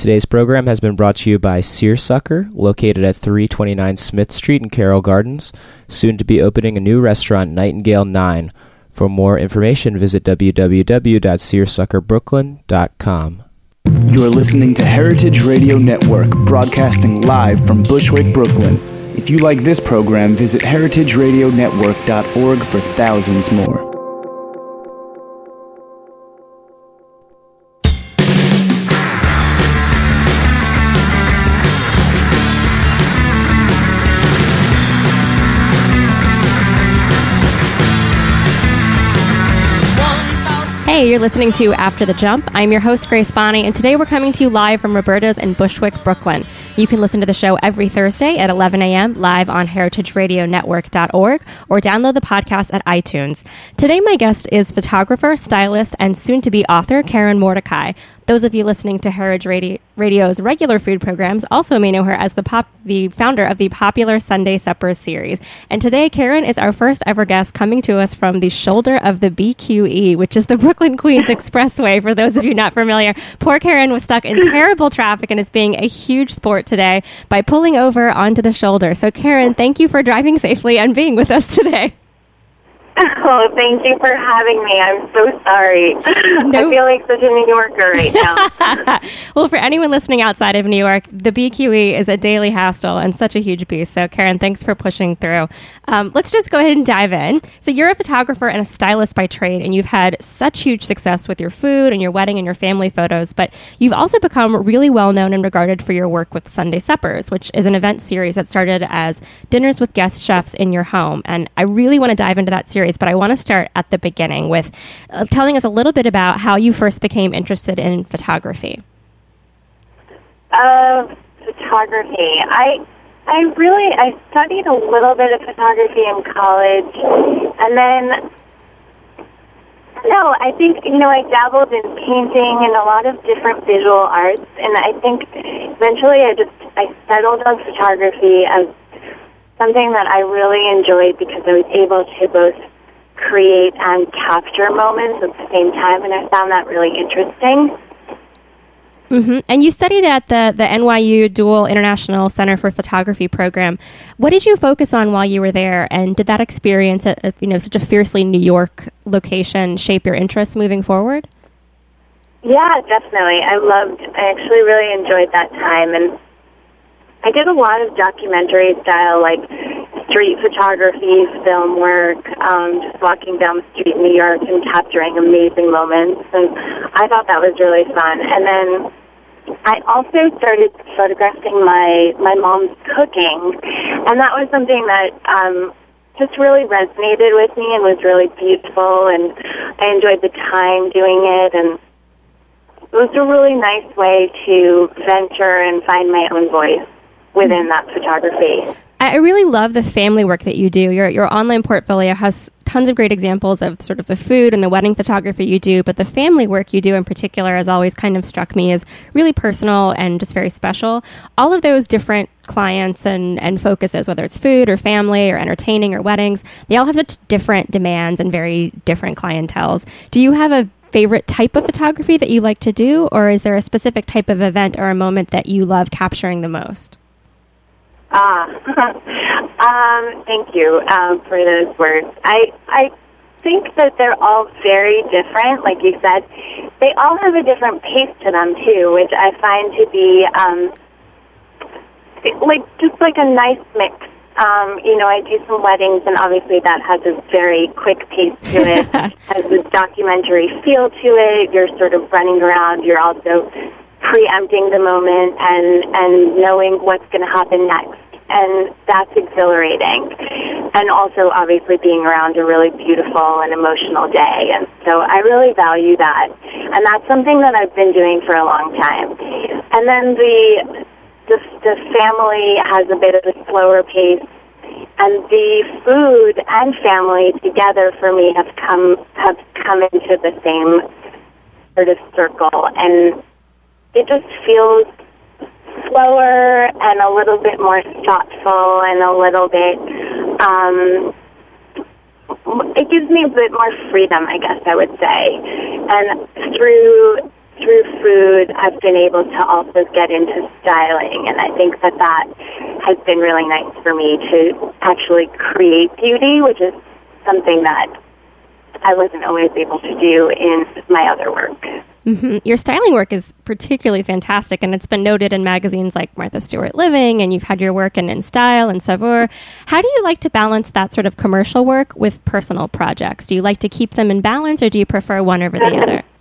Today's program has been brought to you by Seersucker, located at 329 Smith Street in Carroll Gardens, soon to be opening a new restaurant, Nightingale 9. For more information, visit www.seersuckerbrooklyn.com. You're listening to Heritage Radio Network, broadcasting live from Bushwick, Brooklyn. If you like this program, visit heritageradionetwork.org for thousands more. Hey, you're listening to After the Jump. I'm your host, Grace Bonney, and today we're coming to you live from Roberta's in Bushwick, Brooklyn. You can listen to the show every Thursday at 11 a.m. live on heritageradionetwork.org or download the podcast at iTunes. Today, my guest is photographer, stylist, and soon to be author Karen Mordecai. Those of you listening to Heritage Radio's regular food programs also may know her as the pop, the founder of the popular Sunday Suppers series. And today, Karen is our first ever guest coming to us from the shoulder of the BQE, which is the Brooklyn Queens Expressway. For those of you not familiar, poor Karen was stuck in terrible traffic and is being a huge sport today by pulling over onto the shoulder. So, Karen, thank you for driving safely and being with us today. Oh, thank you for having me. I'm so sorry. I feel like such a New Yorker right now. well, for anyone listening outside of New York, the BQE is a daily hassle and such a huge piece. So, Karen, thanks for pushing through. Um, let's just go ahead and dive in. So, you're a photographer and a stylist by trade, and you've had such huge success with your food and your wedding and your family photos, but you've also become really well known and regarded for your work with Sunday Suppers, which is an event series that started as dinners with guest chefs in your home. And I really want to dive into that series but I want to start at the beginning with uh, telling us a little bit about how you first became interested in photography. Uh, photography. I I really I studied a little bit of photography in college, and then no, I think you know I dabbled in painting and a lot of different visual arts, and I think eventually I just I settled on photography as something that I really enjoyed because I was able to both create and capture moments at the same time, and I found that really interesting. Mm-hmm. And you studied at the, the NYU Dual International Center for Photography program. What did you focus on while you were there, and did that experience at you know such a fiercely New York location shape your interests moving forward? Yeah, definitely. I loved. I actually really enjoyed that time, and I did a lot of documentary style, like street photography, film work, um, just walking down the street in New York and capturing amazing moments. And I thought that was really fun. And then I also started photographing my my mom's cooking, and that was something that um, just really resonated with me and was really beautiful. And I enjoyed the time doing it, and it was a really nice way to venture and find my own voice within that photography. I really love the family work that you do. Your your online portfolio has tons of great examples of sort of the food and the wedding photography you do, but the family work you do in particular has always kind of struck me as really personal and just very special. All of those different clients and, and focuses, whether it's food or family or entertaining or weddings, they all have such different demands and very different clientels. Do you have a favorite type of photography that you like to do, or is there a specific type of event or a moment that you love capturing the most? Ah, um, thank you um, for those words. I I think that they're all very different. Like you said, they all have a different pace to them too, which I find to be um, like just like a nice mix. Um, you know, I do some weddings, and obviously that has a very quick pace to it. has a documentary feel to it. You're sort of running around. You're also preempting the moment and and knowing what's going to happen next and that's exhilarating. And also obviously being around a really beautiful and emotional day. And so I really value that. And that's something that I've been doing for a long time. And then the the, the family has a bit of a slower pace. And the food and family together for me have come have come into the same sort of circle. And it just feels slower and a little bit more thoughtful and a little bit um it gives me a bit more freedom, I guess I would say. And through through food, I've been able to also get into styling, and I think that that has been really nice for me to actually create beauty, which is something that I wasn't always able to do in my other work. Mm-hmm. Your styling work is particularly fantastic, and it's been noted in magazines like Martha Stewart Living, and you've had your work in In Style and Saveur. How do you like to balance that sort of commercial work with personal projects? Do you like to keep them in balance, or do you prefer one over the other?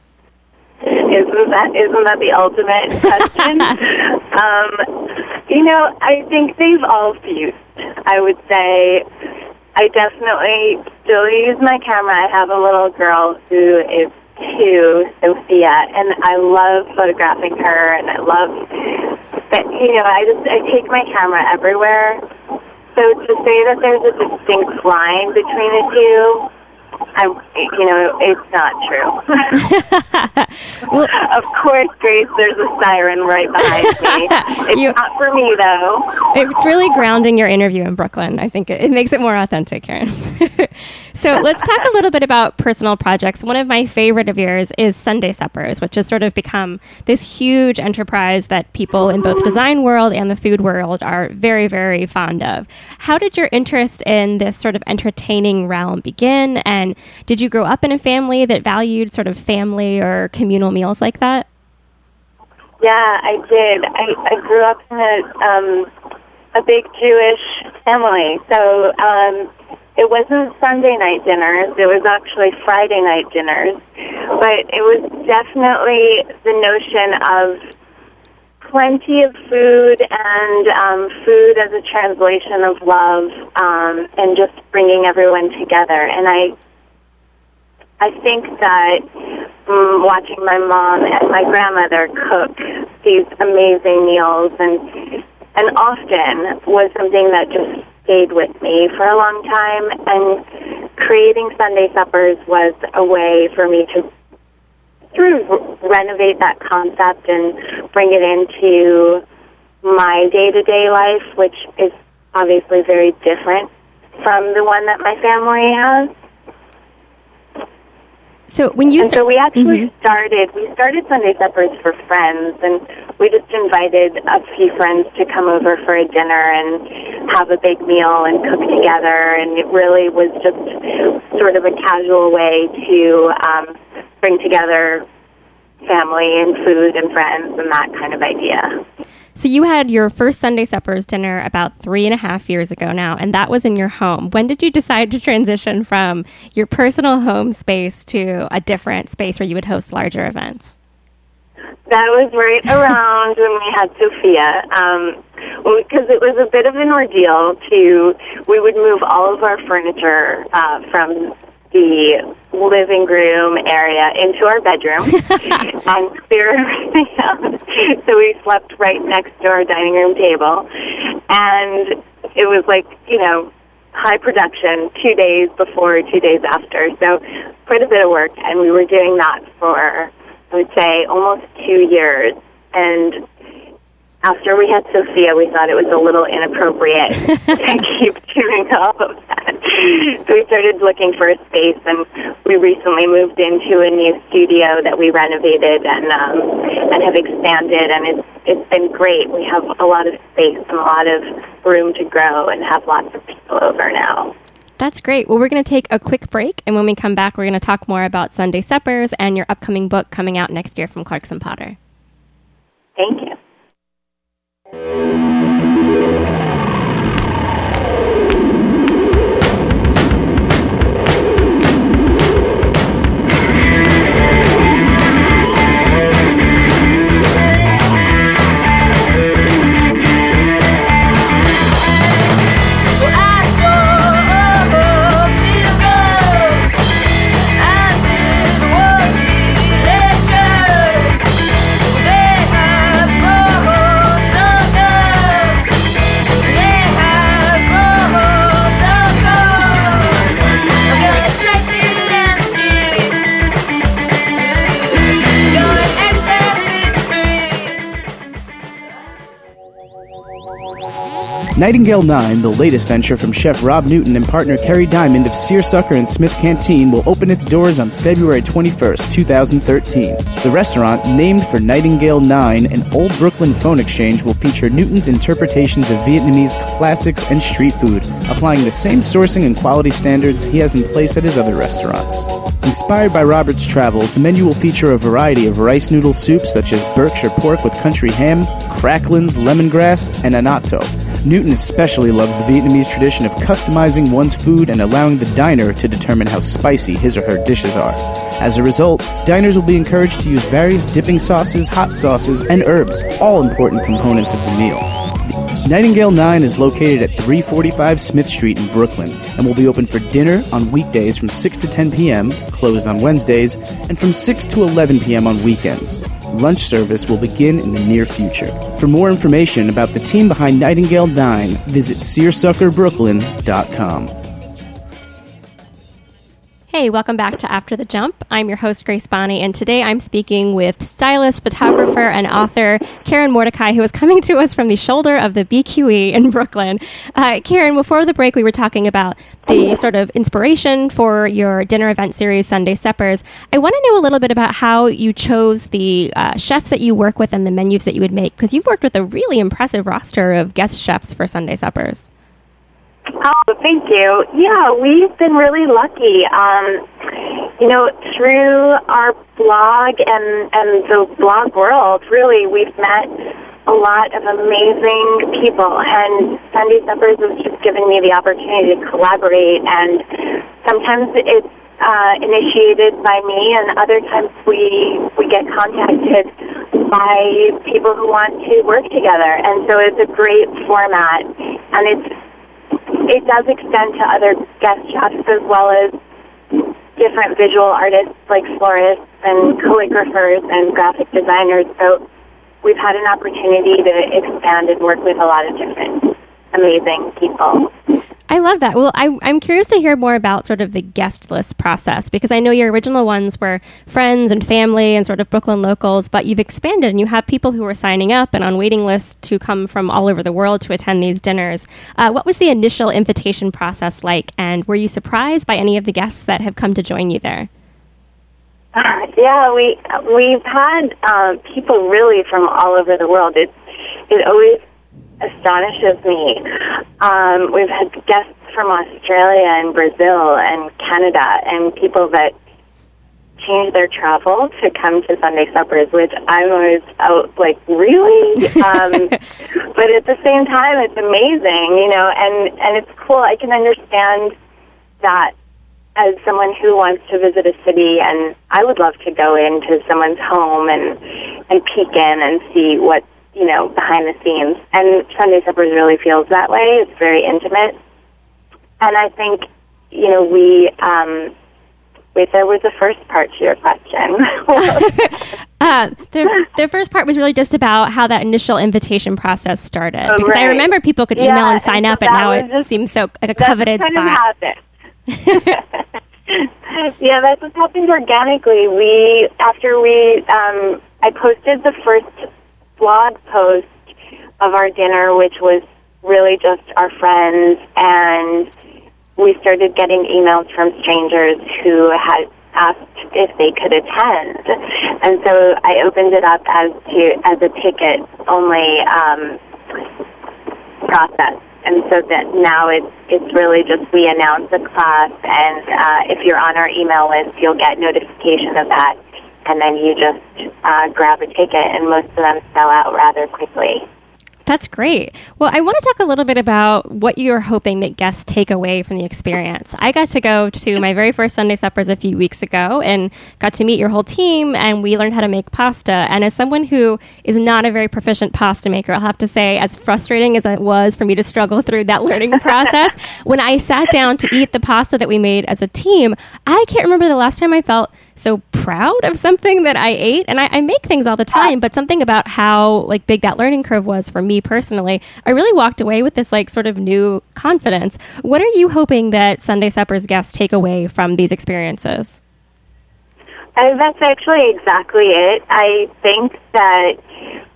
Isn't that isn't that the ultimate question? um, you know, I think they've all fused. I would say I definitely still use my camera. I have a little girl who is two, Sophia, and I love photographing her, and I love that. You know, I just I take my camera everywhere. So to say that there's a distinct line between the two I, you know, it's not true. well, of course, Grace, there's a siren right behind me. It's you, not for me, though. It's really grounding your interview in Brooklyn. I think it, it makes it more authentic, Karen. so let's talk a little bit about personal projects. One of my favorite of yours is Sunday Suppers, which has sort of become this huge enterprise that people in both the design world and the food world are very, very fond of. How did your interest in this sort of entertaining realm begin? And did you grow up in a family that valued sort of family or communal meals like that? Yeah, I did. I, I grew up in a um, a big Jewish family, so um, it wasn't Sunday night dinners. It was actually Friday night dinners, but it was definitely the notion of plenty of food and um, food as a translation of love um, and just bringing everyone together. And I I think that um, watching my mom and my grandmother cook these amazing meals and and often was something that just stayed with me for a long time. And creating Sunday suppers was a way for me to sort of renovate that concept and bring it into my day-to-day life which is obviously very different from the one that my family has so when you and so we actually mm-hmm. started we started Sunday suppers for friends and we just invited a few friends to come over for a dinner and have a big meal and cook together and it really was just sort of a casual way to um, bring together family and food and friends and that kind of idea. So you had your first Sunday suppers dinner about three and a half years ago now, and that was in your home. When did you decide to transition from your personal home space to a different space where you would host larger events? That was right around when we had Sophia, um, because it was a bit of an ordeal to. We would move all of our furniture uh, from the living room area into our bedroom and um, clear everything out. So we slept right next to our dining room table. And it was like, you know, high production two days before, two days after. So quite a bit of work. And we were doing that for, I would say, almost two years. And after we had Sophia, we thought it was a little inappropriate to keep doing all of that. So we started looking for a space, and we recently moved into a new studio that we renovated and um, and have expanded, and it's it's been great. We have a lot of space and a lot of room to grow, and have lots of people over now. That's great. Well, we're going to take a quick break, and when we come back, we're going to talk more about Sunday suppers and your upcoming book coming out next year from Clarkson Potter. Thank you. Nightingale 9, the latest venture from chef Rob Newton and partner Kerry Diamond of Seersucker and Smith Canteen, will open its doors on February 21st, 2013. The restaurant, named for Nightingale 9, an old Brooklyn phone exchange, will feature Newton's interpretations of Vietnamese classics and street food, applying the same sourcing and quality standards he has in place at his other restaurants. Inspired by Robert's travels, the menu will feature a variety of rice noodle soups such as Berkshire pork with country ham, cracklins, lemongrass, and annatto. Newton especially loves the Vietnamese tradition of customizing one's food and allowing the diner to determine how spicy his or her dishes are. As a result, diners will be encouraged to use various dipping sauces, hot sauces, and herbs, all important components of the meal. Nightingale 9 is located at 345 Smith Street in Brooklyn and will be open for dinner on weekdays from 6 to 10 p.m., closed on Wednesdays, and from 6 to 11 p.m. on weekends. Lunch service will begin in the near future. For more information about the team behind Nightingale 9, visit SeersuckerBrooklyn.com. Hey, welcome back to After the Jump. I'm your host, Grace Bonney, and today I'm speaking with stylist, photographer, and author Karen Mordecai, who is coming to us from the shoulder of the BQE in Brooklyn. Uh, Karen, before the break, we were talking about the sort of inspiration for your dinner event series, Sunday Suppers. I want to know a little bit about how you chose the uh, chefs that you work with and the menus that you would make, because you've worked with a really impressive roster of guest chefs for Sunday Suppers. Oh, thank you. Yeah, we've been really lucky. Um, you know, through our blog and, and the blog world, really, we've met a lot of amazing people, and Sunday Suppers has just given me the opportunity to collaborate, and sometimes it's uh, initiated by me, and other times we we get contacted by people who want to work together, and so it's a great format, and it's it does extend to other guest chefs as well as different visual artists like florists and calligraphers and graphic designers. So we've had an opportunity to expand and work with a lot of different amazing people. I love that. Well, I, I'm curious to hear more about sort of the guest list process because I know your original ones were friends and family and sort of Brooklyn locals, but you've expanded and you have people who are signing up and on waiting lists to come from all over the world to attend these dinners. Uh, what was the initial invitation process like, and were you surprised by any of the guests that have come to join you there? Uh, yeah, we we've had uh, people really from all over the world. It it always astonishes me. Um, we've had guests from Australia and Brazil and Canada and people that change their travel to come to Sunday suppers, which I'm always out like, really? Um, but at the same time, it's amazing, you know, and, and it's cool. I can understand that as someone who wants to visit a city and I would love to go into someone's home and, and peek in and see what you know, behind the scenes. And Sunday Suppers really feels that way. It's very intimate. And I think, you know, we, um, wait, there was the first part to your question. uh, the, the first part was really just about how that initial invitation process started. Oh, because right. I remember people could email yeah, and sign and up, and now it just, seems so like a coveted spot. yeah, that's what happened organically. We, after we, um, I posted the first blog post of our dinner, which was really just our friends, and we started getting emails from strangers who had asked if they could attend, and so I opened it up as to as a ticket only um, process. And so that now it's it's really just we announce the class, and uh, if you're on our email list, you'll get notification of that and then you just uh, grab a ticket, and most of them sell out rather quickly. That's great. Well, I want to talk a little bit about what you're hoping that guests take away from the experience. I got to go to my very first Sunday suppers a few weeks ago and got to meet your whole team, and we learned how to make pasta. And as someone who is not a very proficient pasta maker, I'll have to say, as frustrating as it was for me to struggle through that learning process, when I sat down to eat the pasta that we made as a team, I can't remember the last time I felt so proud of something that I ate. And I, I, make things all the time, but something about how like big that learning curve was for me personally, I really walked away with this like sort of new confidence. What are you hoping that Sunday Suppers guests take away from these experiences? Uh, that's actually exactly it. I think that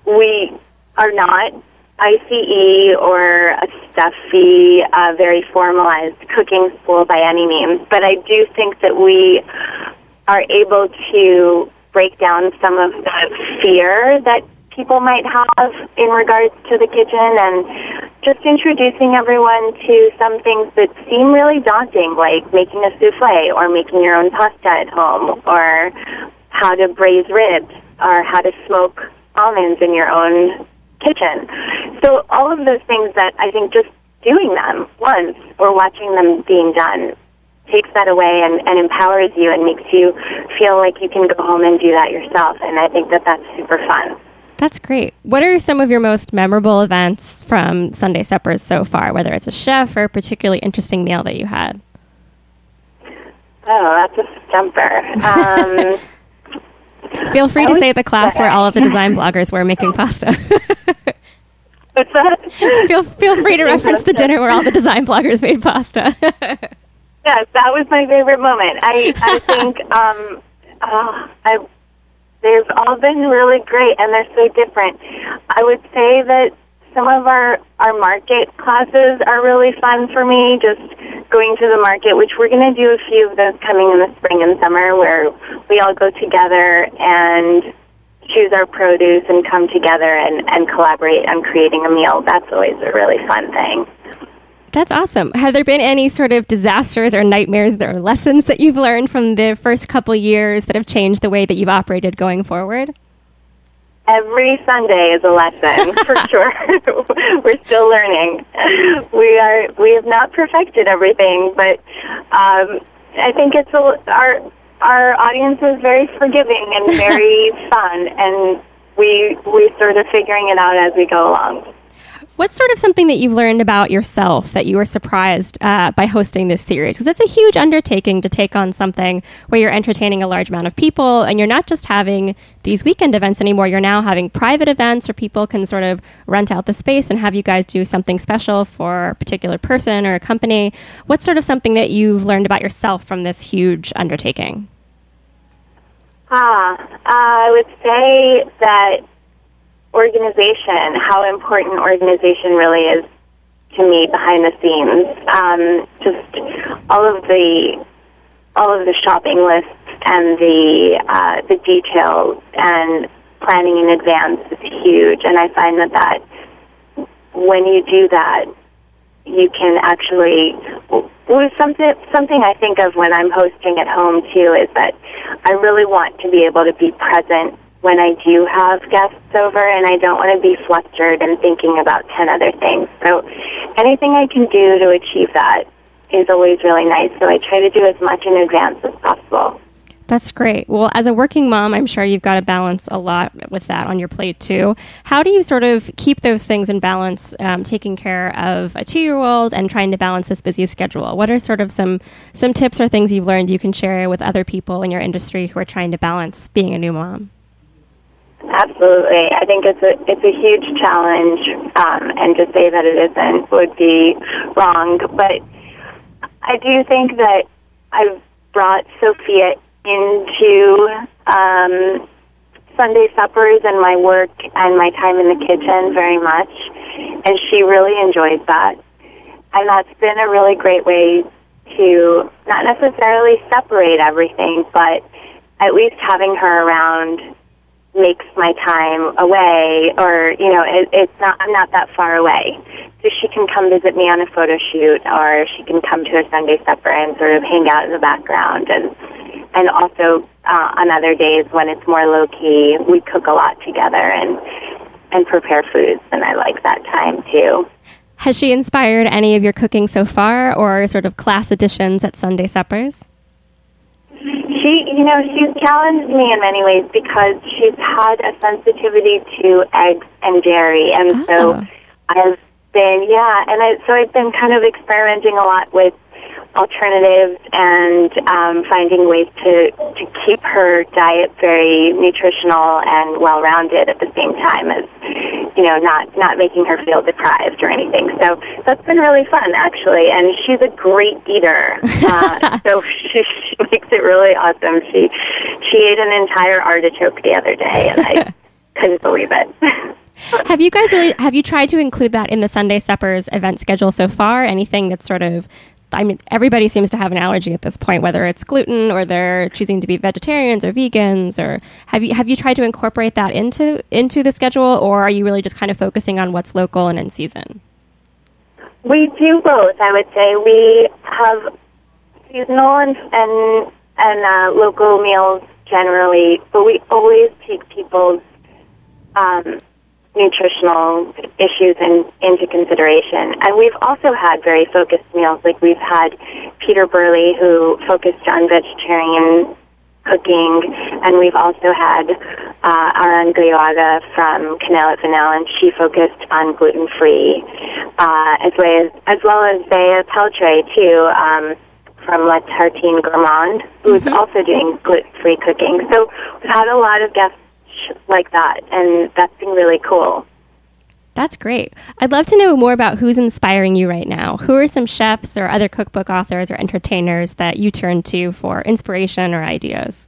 we are not ICE or a stuffy, uh, very formalized cooking school by any means, but I do think that we are able to break down some of the fear that people might have in regards to the kitchen and just introducing everyone to some things that seem really daunting, like making a souffle or making your own pasta at home or how to braise ribs or how to smoke almonds in your own kitchen. So all of those things that I think just doing them once or watching them being done takes that away and, and empowers you and makes you feel like you can go home and do that yourself. And I think that that's super fun. That's great. What are some of your most memorable events from Sunday Suppers so far, whether it's a chef or a particularly interesting meal that you had? Oh, that's a stumper. Um, Feel free to say the class where all of the design bloggers were making pasta. What's that? feel feel free to reference the dinner where all the design bloggers made pasta. Yes, that was my favorite moment. I I think um, uh, I they've all been really great and they're so different. I would say that some of our our market classes are really fun for me. Just going to the market, which we're going to do a few of those coming in the spring and summer, where we all go together and choose our produce and come together and, and collaborate on creating a meal. That's always a really fun thing. That's awesome. Have there been any sort of disasters or nightmares or lessons that you've learned from the first couple years that have changed the way that you've operated going forward? Every Sunday is a lesson for sure. We're still learning. We are we have not perfected everything, but um, I think it's a, our our audience is very forgiving and very fun, and we we sort of figuring it out as we go along. What's sort of something that you've learned about yourself that you were surprised uh, by hosting this series? Because it's a huge undertaking to take on something where you're entertaining a large amount of people and you're not just having these weekend events anymore. You're now having private events where people can sort of rent out the space and have you guys do something special for a particular person or a company. What's sort of something that you've learned about yourself from this huge undertaking? Ah, uh, I would say that organization, how important organization really is to me behind the scenes. Um, just all of the all of the shopping lists and the uh, the details and planning in advance is huge. And I find that that when you do that, you can actually. Well, something something I think of when I'm hosting at home too is that I really want to be able to be present when I do have guests over and I don't want to be flustered and thinking about 10 other things. So anything I can do to achieve that is always really nice. So I try to do as much in advance as possible. That's great. Well, as a working mom, I'm sure you've got to balance a lot with that on your plate too. How do you sort of keep those things in balance, um, taking care of a two-year-old and trying to balance this busy schedule? What are sort of some some tips or things you've learned you can share with other people in your industry who are trying to balance being a new mom? Absolutely, I think it's a it's a huge challenge, um, and to say that it isn't would be wrong. But I do think that I've brought Sophia into um, Sunday suppers and my work and my time in the kitchen very much, and she really enjoys that. And that's been a really great way to not necessarily separate everything, but at least having her around makes my time away or you know it, it's not i'm not that far away. So she can come visit me on a photo shoot or she can come to a sunday supper and sort of hang out in the background. And and also uh, on other days when it's more low key we cook a lot together and and prepare foods. And i like that time too. Has she inspired any of your cooking so far or sort of class additions at sunday suppers she, you know, she's challenged me in many ways because she's had a sensitivity to eggs and dairy, and oh. so ah. I've been, yeah, and I, so I've been kind of experimenting a lot with alternatives and um, finding ways to to keep her diet very nutritional and well rounded at the same time as you know not not making her feel deprived or anything. So that's been really fun actually, and she's a great eater. Uh, so she, she makes it really awesome. She she ate an entire artichoke the other day, and I couldn't believe it. have you guys really have you tried to include that in the Sunday Suppers event schedule so far? Anything that's sort of I mean, everybody seems to have an allergy at this point, whether it's gluten or they're choosing to be vegetarians or vegans. Or have you have you tried to incorporate that into into the schedule, or are you really just kind of focusing on what's local and in season? We do both. I would say we have seasonal and and, and uh, local meals generally, but we always take people's um, nutritional issues in, into consideration. And we've also had very focused meals. Like we've had Peter Berley, who focused on vegetarian cooking, and we've also had uh, Aran Goyoaga from Cannelle et Vanille, and she focused on gluten free, uh, as well as as well as Bea Peltre too. Um, from La Tartine Gourmande, who's mm-hmm. also doing gluten free cooking. So we've had a lot of guests like that, and that's been really cool. That's great. I'd love to know more about who's inspiring you right now. Who are some chefs or other cookbook authors or entertainers that you turn to for inspiration or ideas?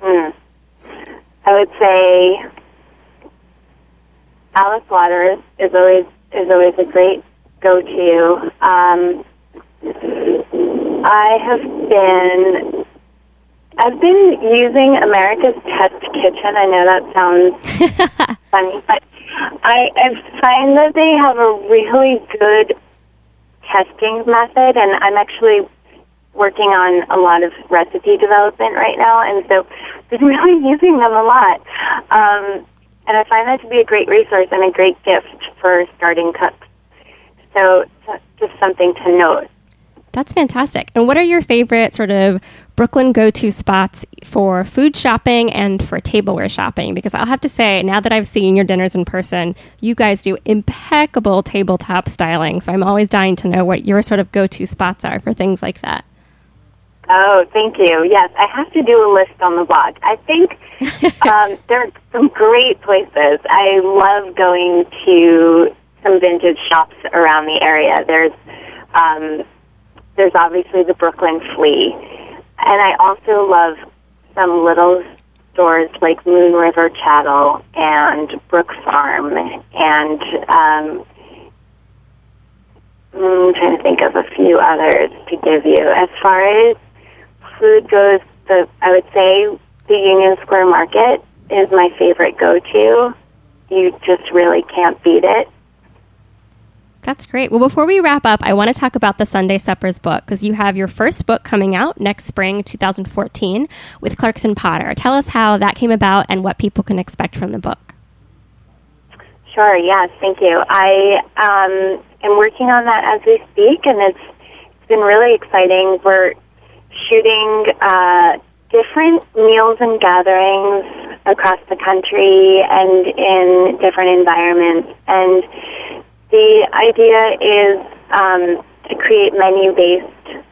Mm. I would say Alice Waters is always is always a great go-to. Um, I have been I've been using America's Test Kitchen. I know that sounds funny, but I, I find that they have a really good testing method, and I'm actually working on a lot of recipe development right now, and so I've been really using them a lot. Um, and I find that to be a great resource and a great gift for starting cooks. So, just something to note. That's fantastic. And what are your favorite sort of Brooklyn go to spots for food shopping and for tableware shopping? Because I'll have to say, now that I've seen your dinners in person, you guys do impeccable tabletop styling. So I'm always dying to know what your sort of go to spots are for things like that. Oh, thank you. Yes, I have to do a list on the blog. I think um, there are some great places. I love going to some vintage shops around the area. There's um, there's obviously the Brooklyn Flea. And I also love some little stores like Moon River Chattel and Brook Farm and um, I'm trying to think of a few others to give you. As far as food goes, the I would say the Union Square Market is my favorite go-to. You just really can't beat it. That's great. Well, before we wrap up, I want to talk about the Sunday Suppers book because you have your first book coming out next spring, 2014, with Clarkson Potter. Tell us how that came about and what people can expect from the book. Sure. Yes. Thank you. I um, am working on that as we speak, and it's it's been really exciting. We're shooting uh, different meals and gatherings across the country and in different environments, and the idea is um, to create menu based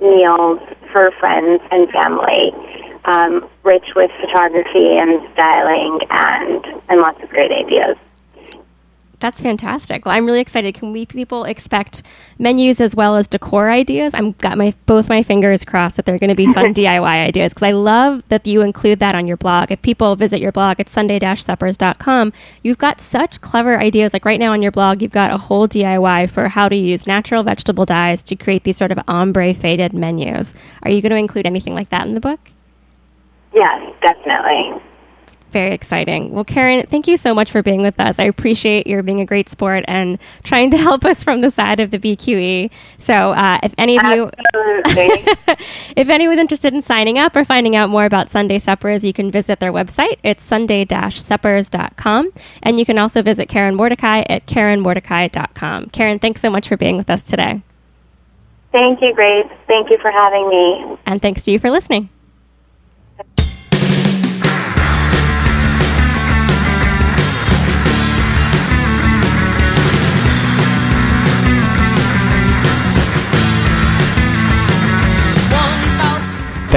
meals for friends and family, um, rich with photography and styling and, and lots of great ideas. That's fantastic. Well, I'm really excited. Can we people expect menus as well as decor ideas? I've got my both my fingers crossed that they're going to be fun DIY ideas because I love that you include that on your blog. If people visit your blog at sunday-suppers.com, you've got such clever ideas. Like right now on your blog, you've got a whole DIY for how to use natural vegetable dyes to create these sort of ombre faded menus. Are you going to include anything like that in the book? Yes, definitely. Very exciting. Well, Karen, thank you so much for being with us. I appreciate your being a great sport and trying to help us from the side of the BQE. So, uh, if any of you, if anyone's interested in signing up or finding out more about Sunday Suppers, you can visit their website. It's sunday-suppers.com. And you can also visit Karen Mordecai at karenmordecai.com. Karen, thanks so much for being with us today. Thank you, Grace. Thank you for having me. And thanks to you for listening.